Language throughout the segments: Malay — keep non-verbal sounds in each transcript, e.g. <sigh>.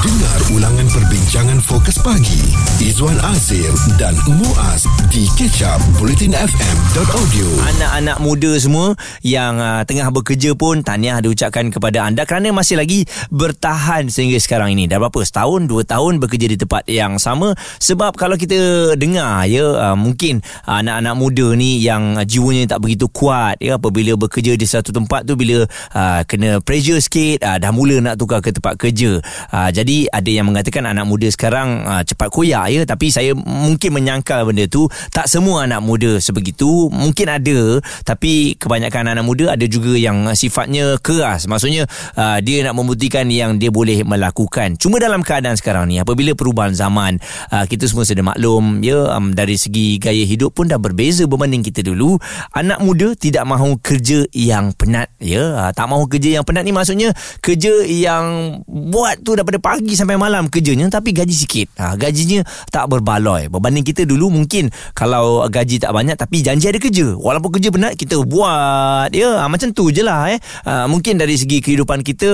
Dengar ulangan perbincangan fokus pagi Izwan Azir dan Muaz di kecap bulletinfm.audio Anak-anak muda semua yang uh, tengah bekerja pun tahniah diucapkan kepada anda kerana masih lagi bertahan sehingga sekarang ini. Dah berapa? Setahun, dua tahun bekerja di tempat yang sama. Sebab kalau kita dengar ya uh, mungkin uh, anak-anak muda ni yang jiwanya tak begitu kuat ya apabila bekerja di satu tempat tu bila uh, kena pressure sikit uh, dah mula nak tukar ke tempat kerja. Uh, jadi jadi ada yang mengatakan anak muda sekarang uh, cepat koyak ya. Tapi saya mungkin menyangkal benda tu tak semua anak muda sebegitu. Mungkin ada tapi kebanyakan anak muda ada juga yang sifatnya keras. Maksudnya uh, dia nak membuktikan yang dia boleh melakukan. Cuma dalam keadaan sekarang ni apabila perubahan zaman uh, kita semua sudah maklum ya um, dari segi gaya hidup pun dah berbeza berbanding kita dulu anak muda tidak mahu kerja yang penat ya. Uh, tak mahu kerja yang penat ni maksudnya kerja yang buat tu daripada pagi pagi sampai malam kerjanya tapi gaji sikit. Ha, gajinya tak berbaloi. Berbanding kita dulu mungkin kalau gaji tak banyak tapi janji ada kerja. Walaupun kerja penat kita buat ya ha, macam tu je lah eh. Ha, mungkin dari segi kehidupan kita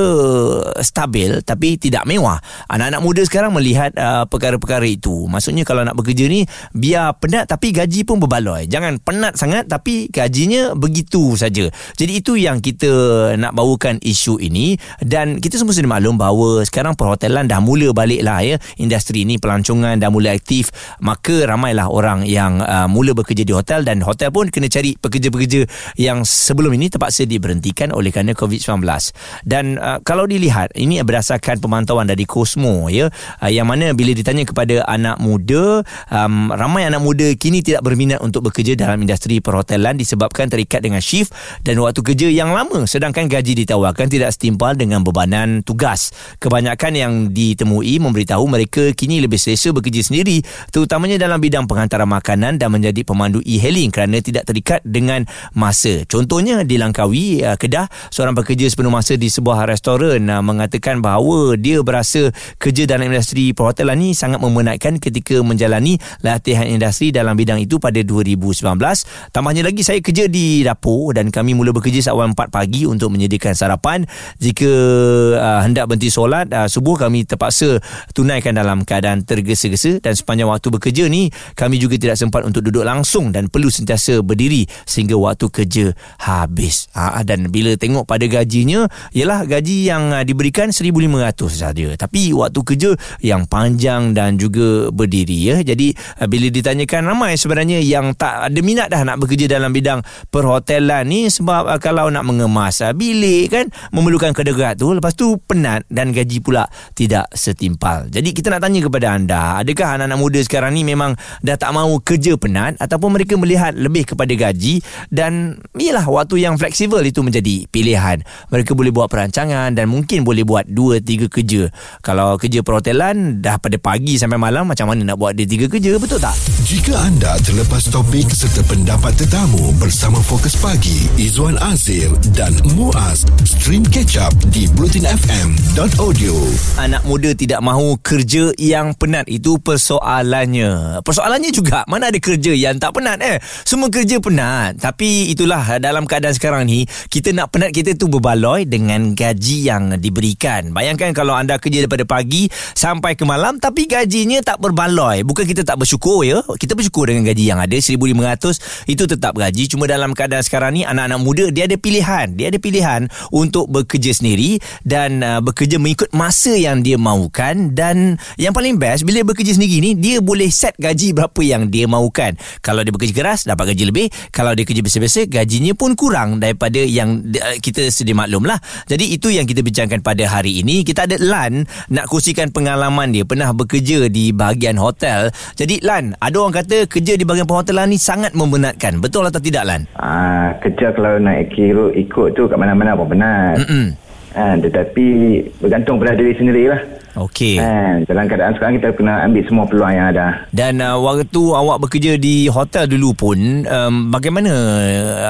stabil tapi tidak mewah. Anak-anak muda sekarang melihat uh, perkara-perkara itu. Maksudnya kalau nak bekerja ni biar penat tapi gaji pun berbaloi. Jangan penat sangat tapi gajinya begitu saja. Jadi itu yang kita nak bawakan isu ini dan kita semua sudah maklum bahawa sekarang perhotelan perhotelan dah mula balik lah ya. Industri ni pelancongan dah mula aktif. Maka ramailah orang yang uh, mula bekerja di hotel dan hotel pun kena cari pekerja-pekerja yang sebelum ini terpaksa diberhentikan oleh kerana COVID-19 dan uh, kalau dilihat ini berdasarkan pemantauan dari Cosmo ya. Uh, yang mana bila ditanya kepada anak muda um, ramai anak muda kini tidak berminat untuk bekerja dalam industri perhotelan disebabkan terikat dengan shift dan waktu kerja yang lama. Sedangkan gaji ditawarkan tidak setimpal dengan bebanan tugas. Kebanyakan yang ditemui memberitahu mereka kini lebih selesa bekerja sendiri terutamanya dalam bidang penghantaran makanan dan menjadi pemandu e-hailing kerana tidak terikat dengan masa. Contohnya di Langkawi, uh, Kedah, seorang pekerja sepenuh masa di sebuah restoran uh, mengatakan bahawa dia berasa kerja dalam industri perhotelan ini sangat memenatkan ketika menjalani latihan industri dalam bidang itu pada 2019. Tambahnya lagi saya kerja di dapur dan kami mula bekerja seawal 4 pagi untuk menyediakan sarapan. Jika uh, hendak berhenti solat uh, subuh kami terpaksa tunaikan dalam keadaan tergesa-gesa dan sepanjang waktu bekerja ni kami juga tidak sempat untuk duduk langsung dan perlu sentiasa berdiri sehingga waktu kerja habis. Ha, dan bila tengok pada gajinya ialah gaji yang uh, diberikan 1500 saja tapi waktu kerja yang panjang dan juga berdiri ya. Jadi uh, bila ditanyakan ramai sebenarnya yang tak ada minat dah nak bekerja dalam bidang perhotelan ni sebab uh, kalau nak mengemas bilik kan memerlukan kedegat tu lepas tu penat dan gaji pula tidak setimpal. Jadi kita nak tanya kepada anda, adakah anak-anak muda sekarang ni memang dah tak mahu kerja penat ataupun mereka melihat lebih kepada gaji dan ialah waktu yang fleksibel itu menjadi pilihan. Mereka boleh buat perancangan dan mungkin boleh buat 2 3 kerja. Kalau kerja perhotelan dah pada pagi sampai malam macam mana nak buat dia 3 kerja, betul tak? Jika anda terlepas topik serta pendapat tetamu bersama Fokus Pagi, Izwan Azir dan Muaz, stream catch up di blutinfm.audio anak muda tidak mahu kerja yang penat itu persoalannya. Persoalannya juga mana ada kerja yang tak penat eh. Semua kerja penat. Tapi itulah dalam keadaan sekarang ni kita nak penat kita tu berbaloi dengan gaji yang diberikan. Bayangkan kalau anda kerja daripada pagi sampai ke malam tapi gajinya tak berbaloi. Bukan kita tak bersyukur ya. Kita bersyukur dengan gaji yang ada 1500 itu tetap gaji. Cuma dalam keadaan sekarang ni anak-anak muda dia ada pilihan. Dia ada pilihan untuk bekerja sendiri dan uh, bekerja mengikut masa yang yang dia mahukan dan yang paling best bila bekerja sendiri ni dia boleh set gaji berapa yang dia mahukan. Kalau dia bekerja keras dapat gaji lebih, kalau dia kerja biasa-biasa gajinya pun kurang daripada yang kita sedia maklum lah. Jadi itu yang kita bincangkan pada hari ini. Kita ada Lan nak kongsikan pengalaman dia pernah bekerja di bahagian hotel. Jadi Lan, ada orang kata kerja di bahagian perhotelan ni sangat memenatkan. Betul atau tidak Lan? Ah, kerja kalau nak ikut, ikut tu kat mana-mana pun penat. Mm-mm. Ha, tetapi bergantung pada diri sendiri lah. Okey. Ha, dalam keadaan sekarang kita kena ambil semua peluang yang ada. Dan uh, waktu awak bekerja di hotel dulu pun um, bagaimana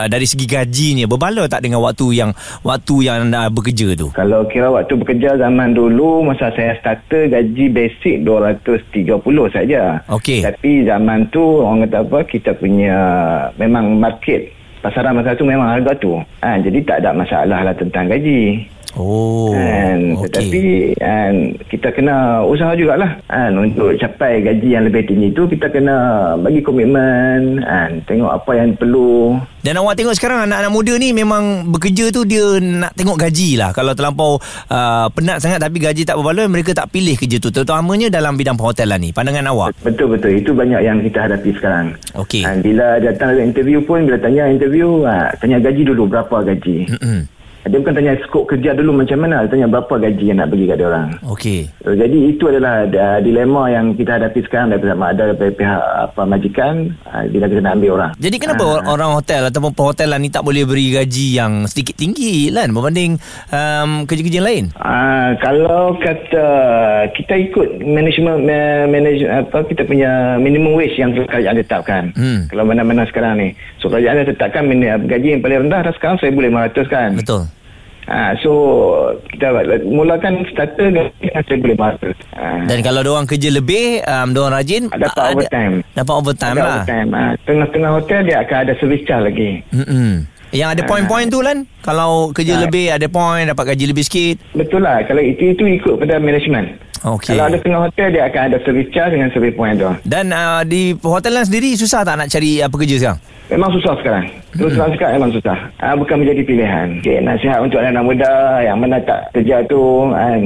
uh, dari segi gajinya berbaloi tak dengan waktu yang waktu yang anda bekerja tu? Kalau kira waktu bekerja zaman dulu masa saya starter gaji basic 230 saja. Okey. Tapi zaman tu orang kata apa kita punya memang market pasaran masa tu memang harga tu. Ha, jadi tak ada masalah lah tentang gaji. Oh, kan? okey. Tetapi kan, kita kena usaha jugalah kan, untuk capai gaji yang lebih tinggi itu kita kena bagi komitmen kan, tengok apa yang perlu Dan awak tengok sekarang anak-anak muda ni memang bekerja tu dia nak tengok gaji lah. Kalau terlampau uh, penat sangat tapi gaji tak berbaloi, mereka tak pilih kerja tu. Terutamanya dalam bidang perhotelan ni. Pandangan awak? Betul-betul Itu banyak yang kita hadapi sekarang Okey. ha, Bila datang interview pun Bila tanya interview ha, Tanya gaji dulu Berapa gaji Mm-mm. Dia bukan tanya skop kerja dulu macam mana Dia tanya berapa gaji yang nak bagi kat dia orang Okey. So, Jadi itu adalah uh, dilema yang kita hadapi sekarang daripada ada daripada pihak apa majikan uh, bila kita nak ambil orang. Jadi kenapa Ah. orang hotel ataupun perhotelan ni tak boleh beri gaji yang sedikit tinggi kan berbanding um, kerja-kerja yang lain? Uh, kalau kata kita ikut management ma- manage apa kita punya minimum wage yang kerajaan tetapkan. Hmm. Kalau mana-mana sekarang ni. So kerajaan dah tetapkan gaji yang paling rendah dah sekarang 1500 kan. Betul. Ha, so kita mulakan starter dengan 1500. Ha. Dan kalau dia orang kerja lebih, um, dia orang rajin Dapat ada- overtime. Dapat overtime Ada lah. overtime. Ha, tengah-tengah hotel dia akan ada service charge lagi. Mm-mm. Yang ada poin-poin tu kan Kalau kerja Ah. lebih Ada poin Dapat gaji lebih sikit Betul lah. Kalau itu itu ikut pada management. Okey. Kalau ada tengah hotel dia akan ada service charge dengan service point tu. Dan uh, di perhotelan sendiri Susah tak nak cari uh, pekerja sekarang? Memang susah sekarang. Terus terang cakap memang susah. Ha, bukan menjadi pilihan. Okay, nasihat untuk anak-anak muda yang mana tak kerja tu kan.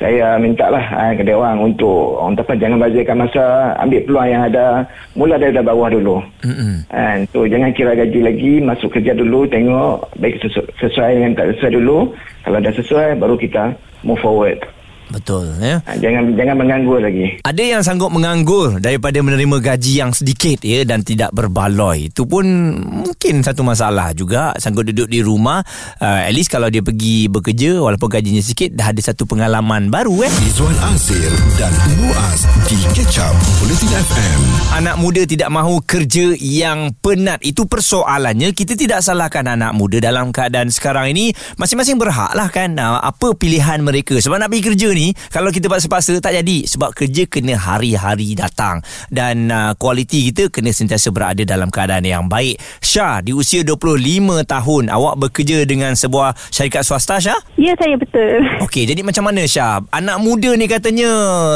Saya minta lah ha, ke orang untuk orang kata jangan bazirkan masa ambil peluang yang ada mula dari bawah dulu. Mm-mm. Kan? So jangan kira gaji lagi masuk kerja dulu tengok baik sesu- sesuai dengan tak sesuai dulu. Kalau dah sesuai baru kita move forward. Betul ya. Ha, jangan jangan menganggur lagi. Ada yang sanggup menganggur daripada menerima gaji yang sedikit ya dan tidak berbaloi. Itu pun mungkin satu masalah juga sanggup duduk di rumah uh, at least kalau dia pergi bekerja walaupun gajinya sikit dah ada satu pengalaman baru eh. Izwan Azir dan Muaz di Up Bulletin FM. Anak muda tidak mahu kerja yang penat. Itu persoalannya. Kita tidak salahkan anak muda dalam keadaan sekarang ini. Masing-masing berhak lah kan. uh, Apa pilihan mereka. Sebab nak pergi kerja ni, kalau kita paksa-paksa tak jadi. Sebab kerja kena hari-hari datang. Dan uh, kualiti kita kena sentiasa berada dalam keadaan yang baik. Syah, di usia 25 tahun, awak bekerja dengan sebuah syarikat swasta, Syah? Ya, saya betul. Okey, jadi macam mana Syah? Anak muda ni katanya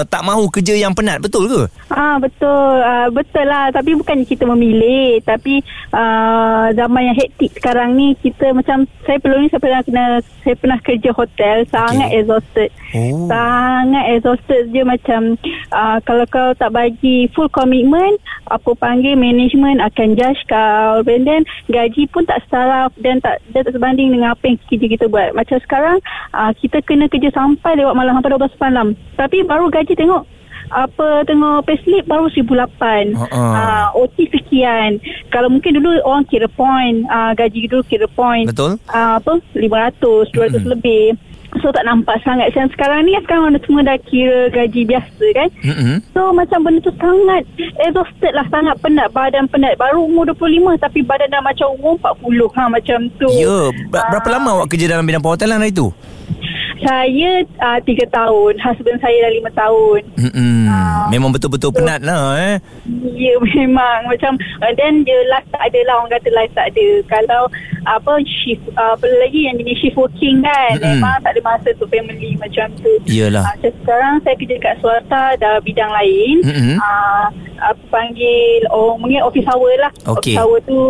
tak mahu kerja yang penat. Betul ke? Ah betul, ah, betul lah. Tapi bukan kita memilih, tapi ah, zaman yang hektik sekarang ni kita macam saya belum ni saya pernah kena saya pernah kerja hotel sangat Okey. exhausted. Oh. Sangat exhausted je macam ah, kalau kau tak bagi full commitment, apa panggil management akan judge kau. And then gaji pun tak setara dan tak dia tak sebanding dengan apa yang kerja kita buat. Macam sekarang ah, kita kena kerja sampai lewat malam sampai 12 malam. Tapi baru gaji tengok apa tengok payslip baru 1008 Ha, ha. uh, OT sekian kalau mungkin dulu orang kira point uh, gaji dulu kira point Betul. uh, apa 500 200 Mm-mm. lebih so tak nampak sangat. Dan sekarang ni sekarang orang semua dah kira gaji biasa kan? Mm-mm. So macam benda tu sangat exhausted lah. Sangat penat. Badan penat. Baru umur 25 Tapi badan dah macam umur 40 ha, Macam tu. Ya, ber- berapa Ah, lama awak kerja dalam bidang perhotelan hari tu? Saya uh, 3 tahun Husband saya dah 5 tahun Mm-mm. Ah. Memang betul-betul penat lah eh. Ya <laughs> memang Macam uh, Then dia life tak ada lah Orang kata life tak ada Kalau Apa shift uh, Apa lagi yang jenis shift working kan Mm-mm. Memang tak ada masa untuk family Macam tu Iyalah. uh, Sekarang saya kerja kat swasta Dah bidang lain uh, Apa panggil Oh mungkin office hour lah Okey. Office hour tu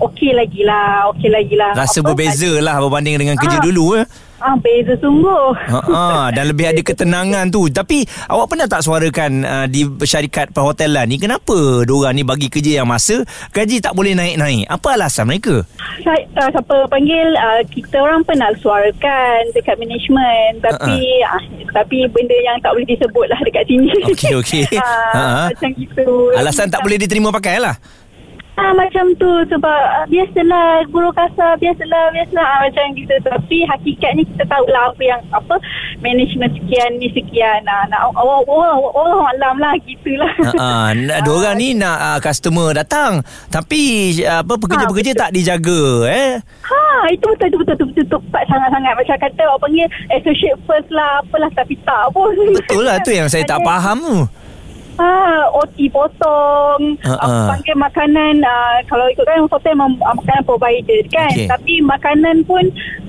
Okey lagi lah Okey lagi lah Rasa Apa, berbeza lah berbanding dengan kerja Ah. dulu eh. Ah, beza sungguh Ha, dan lebih ada ketenangan tu. Tapi awak pernah tak suarakan uh, di syarikat perhotelan ni kenapa diorang ni bagi kerja yang masa gaji tak boleh naik-naik? Apa alasan mereka? saya, uh, siapa panggil uh, kita orang pernah suarakan dekat management tapi uh, tapi benda yang tak boleh disebut lah dekat sini Okey, okey. <laughs> uh, Ha. macam gitu Alasan tak boleh diterima pakai lah. Ah, macam tu sebab ah, biasalah guru kasar biasalah biasalah ah, macam gitu tapi hakikatnya kita tahu lah apa yang apa management sekian ni sekian ah, nak Allah Allah Allah alam lah gitulah <laughs> Ha, uh, diorang ni nak uh, customer datang tapi uh, apa pekerja-pekerja betul. tak dijaga eh. Ha, itu betul, itu betul, itu betul, tepat sangat-sangat. Macam kata orang panggil associate first lah, apalah, tapi tak pun. Betul lah tu yang saya tak faham tu. Ha, OT potong, apa ha. panggil makanan, uh, kalau ikut kan hotel memang uh, makanan provider kan. Okey. Tapi makanan pun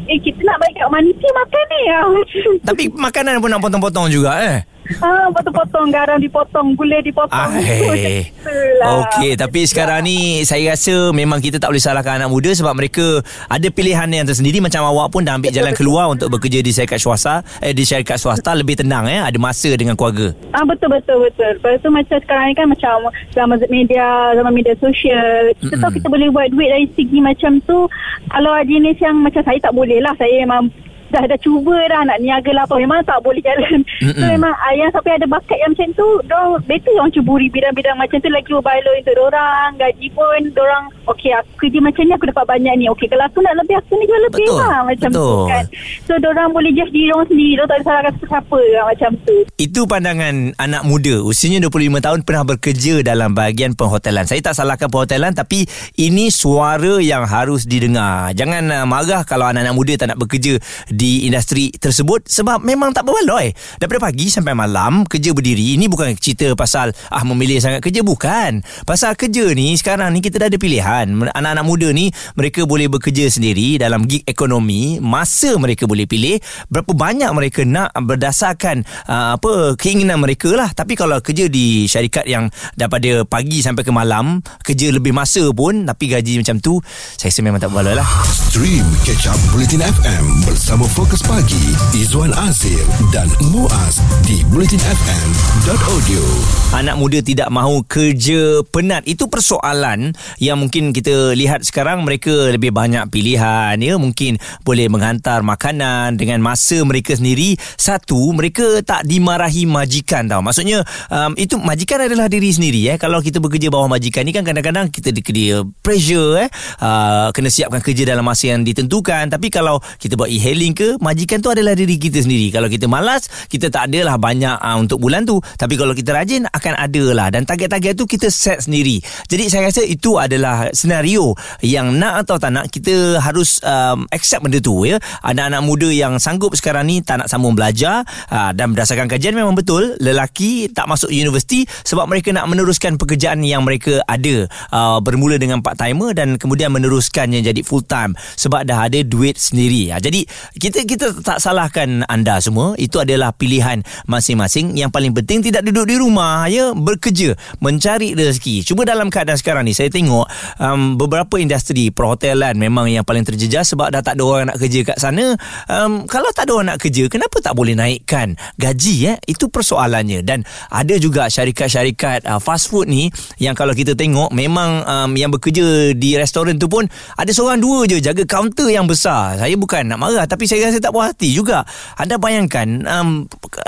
eh kita nak bagi kat manusia makan ni. Ah, <laughs> tu. Tapi makanan pun nak potong-potong juga eh. Ah, potong-potong garam dipotong, gula dipotong. <laughs> Ai. Itulah. Okey, tapi sekarang ni saya rasa memang kita tak boleh salahkan anak muda sebab mereka ada pilihan yang tersendiri macam awak pun dah ambil jalan keluar untuk bekerja di syarikat swasta, eh di syarikat swasta lebih tenang eh, ada masa dengan keluarga. Ah betul betul betul. Lepas tu macam sekarang ni kan macam zaman media, zaman media sosial. Kita tahu Mm-mm. kita boleh buat duit dari segi macam tu. Kalau jenis yang macam saya tak boleh lah. Saya memang dah dah cuba dah nak niaga lah apa memang tak boleh jalan. Mm-mm. So memang ah, yang sampai ada bakat yang macam tu, dong better orang cuburi bidang-bidang macam tu lagi berbaloi untuk orang, gaji pun orang okey aku kerja macam ni aku dapat banyak ni. Okey kalau aku nak lebih aku ni jual lebih Betul, lah macam betul. tu kan. So orang boleh just diri orang sendiri, orang tak ada salahkan siapa lah, macam tu. Itu pandangan anak muda usianya 25 tahun pernah bekerja dalam bahagian perhotelan. Saya tak salahkan perhotelan tapi ini suara yang harus didengar. Jangan uh, marah kalau anak-anak muda tak nak bekerja di industri tersebut sebab memang tak berbaloi. Daripada pagi sampai malam kerja berdiri. Ini bukan cerita pasal ah memilih sangat kerja bukan. Pasal kerja ni sekarang ni kita dah ada pilihan. Anak-anak muda ni mereka boleh bekerja sendiri dalam gig ekonomi, masa mereka boleh pilih berapa banyak mereka nak berdasarkan uh, apa keinginan mereka lah. Tapi kalau kerja di syarikat yang daripada pagi sampai ke malam, kerja lebih masa pun tapi gaji macam tu, saya rasa memang tak berbaloi lah. Stream Catch Up Bulletin FM bersama Fokus Pagi Izwan Azir dan Muaz di bulletinfm.audio. Anak muda tidak mahu kerja penat Itu persoalan Yang mungkin kita lihat sekarang Mereka lebih banyak pilihan ya Mungkin boleh menghantar makanan Dengan masa mereka sendiri Satu Mereka tak dimarahi majikan tau Maksudnya um, Itu majikan adalah diri sendiri eh. Kalau kita bekerja bawah majikan ni kan Kadang-kadang kita di- dia pressure eh. uh, Kena siapkan kerja dalam masa yang ditentukan Tapi kalau kita buat e-hailing ke? Majikan tu adalah diri kita sendiri. Kalau kita malas Kita tak adalah banyak uh, untuk bulan tu. Tapi kalau kita rajin akan ada lah. Dan target-target tu kita set sendiri. Jadi saya rasa itu adalah senario Yang nak atau tak nak Kita harus um, accept benda tu ya. Anak-anak muda yang sanggup sekarang ni Tak nak sambung belajar uh, Dan berdasarkan kajian memang betul Lelaki tak masuk universiti Sebab mereka nak meneruskan pekerjaan yang mereka ada uh, Bermula dengan part-timer Dan kemudian meneruskannya jadi full time Sebab dah ada duit sendiri. Jadi kita kita tak salahkan anda semua. Itu adalah pilihan masing-masing. Yang paling penting tidak duduk di rumah ya. Bekerja Mencari rezeki. Cuma dalam keadaan sekarang ni Saya tengok um, Beberapa industri perhotelan Memang yang paling terjejas Sebab dah tak ada orang nak kerja kat sana. Um, Kalau tak ada orang nak kerja Kenapa tak boleh naikkan gaji eh? Itu persoalannya. Dan ada juga syarikat-syarikat uh, fast food ni Yang kalau kita tengok Memang um, yang bekerja di restoran tu pun Ada seorang dua je Jaga kaunter yang besar. Saya bukan nak marah Tapi saya rasa tak puas hati juga. Anda bayangkan um,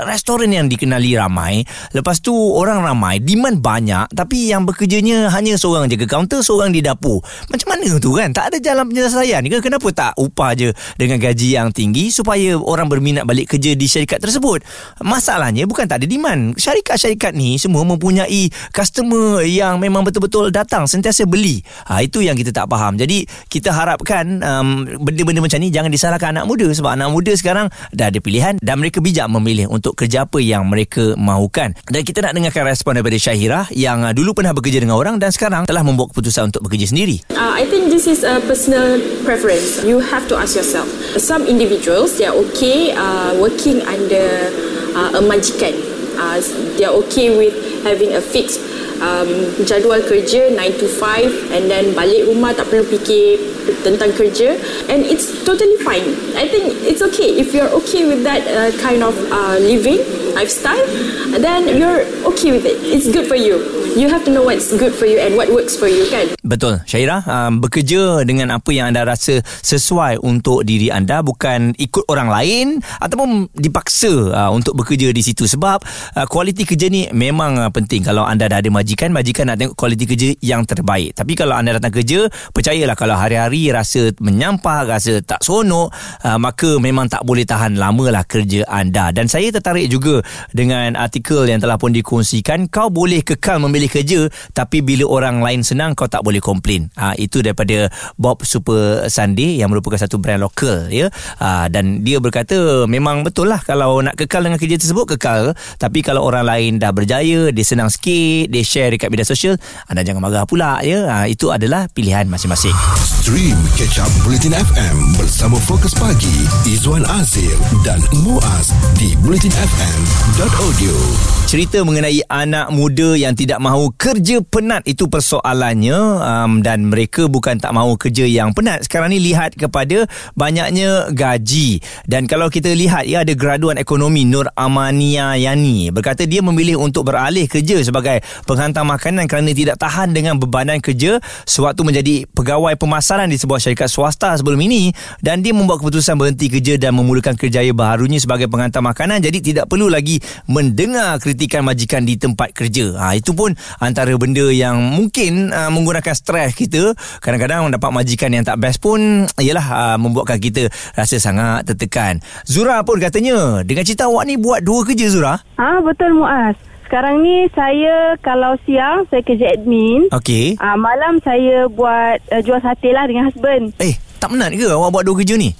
Restoran yang dikenali ramai Lepas tu orang ramai Demand banyak Tapi yang bekerjanya Hanya seorang jaga kaunter Seorang di dapur. Macam mana tu kan? Tak ada jalan penyelesaian ke? Kenapa tak upah je Dengan gaji yang tinggi Supaya orang berminat balik kerja Di syarikat tersebut? Masalahnya Bukan tak ada demand. Syarikat-syarikat ni Semua mempunyai Customer Yang memang betul-betul datang Sentiasa beli. Ha, Itu yang kita tak faham. Jadi kita harapkan um, Benda-benda macam ni Jangan disalahkan anak muda Sebab anak muda sekarang Dah ada pilihan Dan mereka bijak memilih Untuk kerja apa yang mereka mahukan Dan kita nak dengarkan respon daripada Syahira Yang uh, dulu pernah bekerja dengan orang Dan sekarang telah membuat keputusan Untuk bekerja sendiri Uh, I think this is a personal preference. You have to ask yourself. Some individuals they are okay uh, working under uh, a majikan. Uh, they are okay with having a fixed um, jadual kerja 9 to 5 and then balik rumah tak perlu fikir tentang kerja and it's totally fine. I think it's okay if you're okay with that uh, kind of uh, living lifestyle then you're okay with it. It's good for you. You have to know what's good for you and what works for you kan. Betul Syaira um, Bekerja dengan apa yang anda rasa Sesuai untuk diri anda Bukan ikut orang lain Ataupun dipaksa uh, Untuk bekerja di situ Sebab uh, Kualiti kerja ni Memang uh, penting Kalau anda dah ada majikan Majikan nak tengok kualiti kerja Yang terbaik Tapi kalau anda datang kerja Percayalah Kalau hari-hari rasa menyampah Rasa tak seronok uh, Maka memang tak boleh tahan lama lah Kerja anda Dan saya tertarik juga Dengan artikel yang telah pun dikongsikan Kau boleh kekal memilih kerja Tapi bila orang lain senang Kau tak boleh komplain. Ha, itu daripada Bob Super Sunday yang merupakan satu brand lokal ya. Ha, dan dia berkata memang betul lah kalau nak kekal dengan kerja tersebut kekal. Tapi kalau orang lain dah berjaya, dia senang sikit, dia share dekat media sosial, anda jangan marah pula ya. Ha, itu adalah pilihan masing-masing. Stream Catch Up Bulletin FM bersama Fokus Pagi Izwan Azir dan Muaz di bulletinfm.audio. Cerita mengenai anak muda yang tidak mahu kerja penat itu persoalannya um, dan mereka bukan tak mahu kerja yang penat. Sekarang ni lihat kepada banyaknya gaji dan kalau kita lihat ya ada graduan ekonomi Nur Amania Yani berkata dia memilih untuk beralih kerja sebagai penghantar makanan kerana tidak tahan dengan bebanan kerja sewaktu menjadi pegawai pemasaran di sebuah syarikat swasta sebelum ini dan dia membuat keputusan berhenti kerja dan memulakan kerjaya baharunya sebagai penghantar makanan jadi tidak perlu lagi mendengar kritikan majikan di tempat kerja. Ha, itu pun antara benda yang mungkin uh, menggunakan stres kita. Kadang-kadang dapat majikan yang tak best pun ialah uh, membuatkan kita rasa sangat tertekan. Zura pun katanya dengan cerita awak ni buat dua kerja Zura. Ah betul Muaz. Sekarang ni saya kalau siang saya kerja admin. Okey. Ah malam saya buat uh, jual sate lah dengan husband. Eh, tak penat ke awak buat dua kerja ni?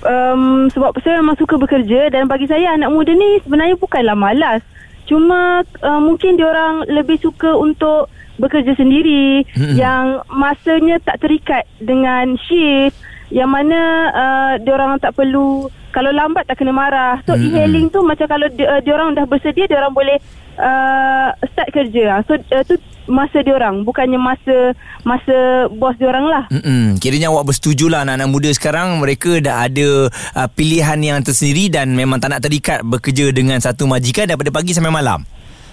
Um, sebab saya memang suka bekerja dan bagi saya anak muda ni sebenarnya bukanlah malas. Cuma uh, mungkin diorang lebih suka untuk bekerja sendiri Mm-mm. yang masanya tak terikat dengan shift yang mana uh, diorang tak perlu kalau lambat tak kena marah. So Mm-mm. e-hailing tu macam kalau di, uh, diorang dah bersedia diorang boleh uh, start kerja. So uh, tu masa diorang bukannya masa masa bos diorang lah. Mm-mm. Kiranya awak bersetuju lah anak-anak muda sekarang mereka dah ada uh, pilihan yang tersendiri dan memang tak nak terikat bekerja dengan satu majikan daripada pagi sampai malam.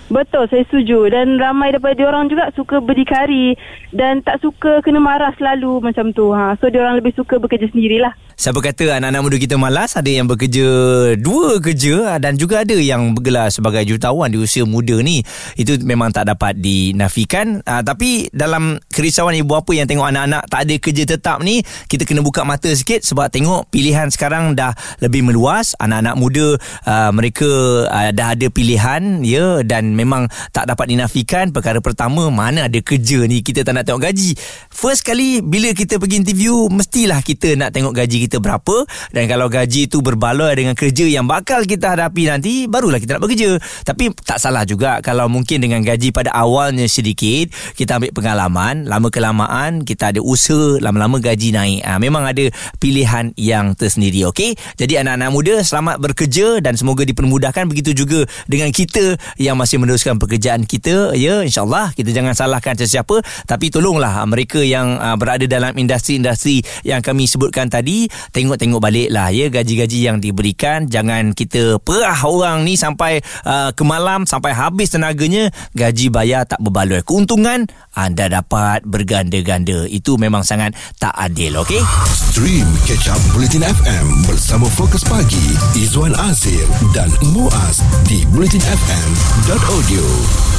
Betul, saya setuju. Dan ramai daripada diorang juga suka berdikari dan tak suka kena marah selalu macam tu. Ha. So, diorang lebih suka bekerja sendirilah. Siapa kata anak-anak muda kita malas Ada yang bekerja Dua kerja Dan juga ada yang bergelar sebagai jutawan Di usia muda ni Itu memang tak dapat dinafikan uh, Tapi dalam kerisauan ibu bapa Yang tengok anak-anak Tak ada kerja tetap ni Kita kena buka mata sikit Sebab tengok pilihan sekarang Dah lebih meluas Anak-anak muda uh, Mereka uh, dah ada pilihan ya Dan memang tak dapat dinafikan Perkara pertama Mana ada kerja ni Kita tak nak tengok gaji. First kali Bila kita pergi interview Mestilah kita nak tengok gaji kita berapa dan kalau gaji itu berbaloi dengan kerja yang bakal kita hadapi nanti barulah kita nak bekerja. Tapi tak salah juga kalau mungkin dengan gaji pada awalnya sedikit kita ambil pengalaman lama kelamaan kita ada usaha lama-lama gaji naik. Ha, memang ada pilihan yang tersendiri okey? Jadi anak-anak muda selamat bekerja dan semoga dipermudahkan begitu juga dengan kita yang masih meneruskan pekerjaan kita ya insyaallah. Kita jangan salahkan sesiapa tapi tolonglah ah, mereka yang uh, berada dalam industri-industri yang kami sebutkan tadi tengok-tengok balik lah ya gaji-gaji yang diberikan. Jangan kita perah orang ni sampai uh, ke malam sampai habis tenaganya gaji bayar tak berbaloi. Keuntungan anda dapat berganda-ganda. Itu memang sangat tak adil okey? Stream Catch Up Bulletin FM bersama Fokus Pagi Izwan Azir dan Muaz di you.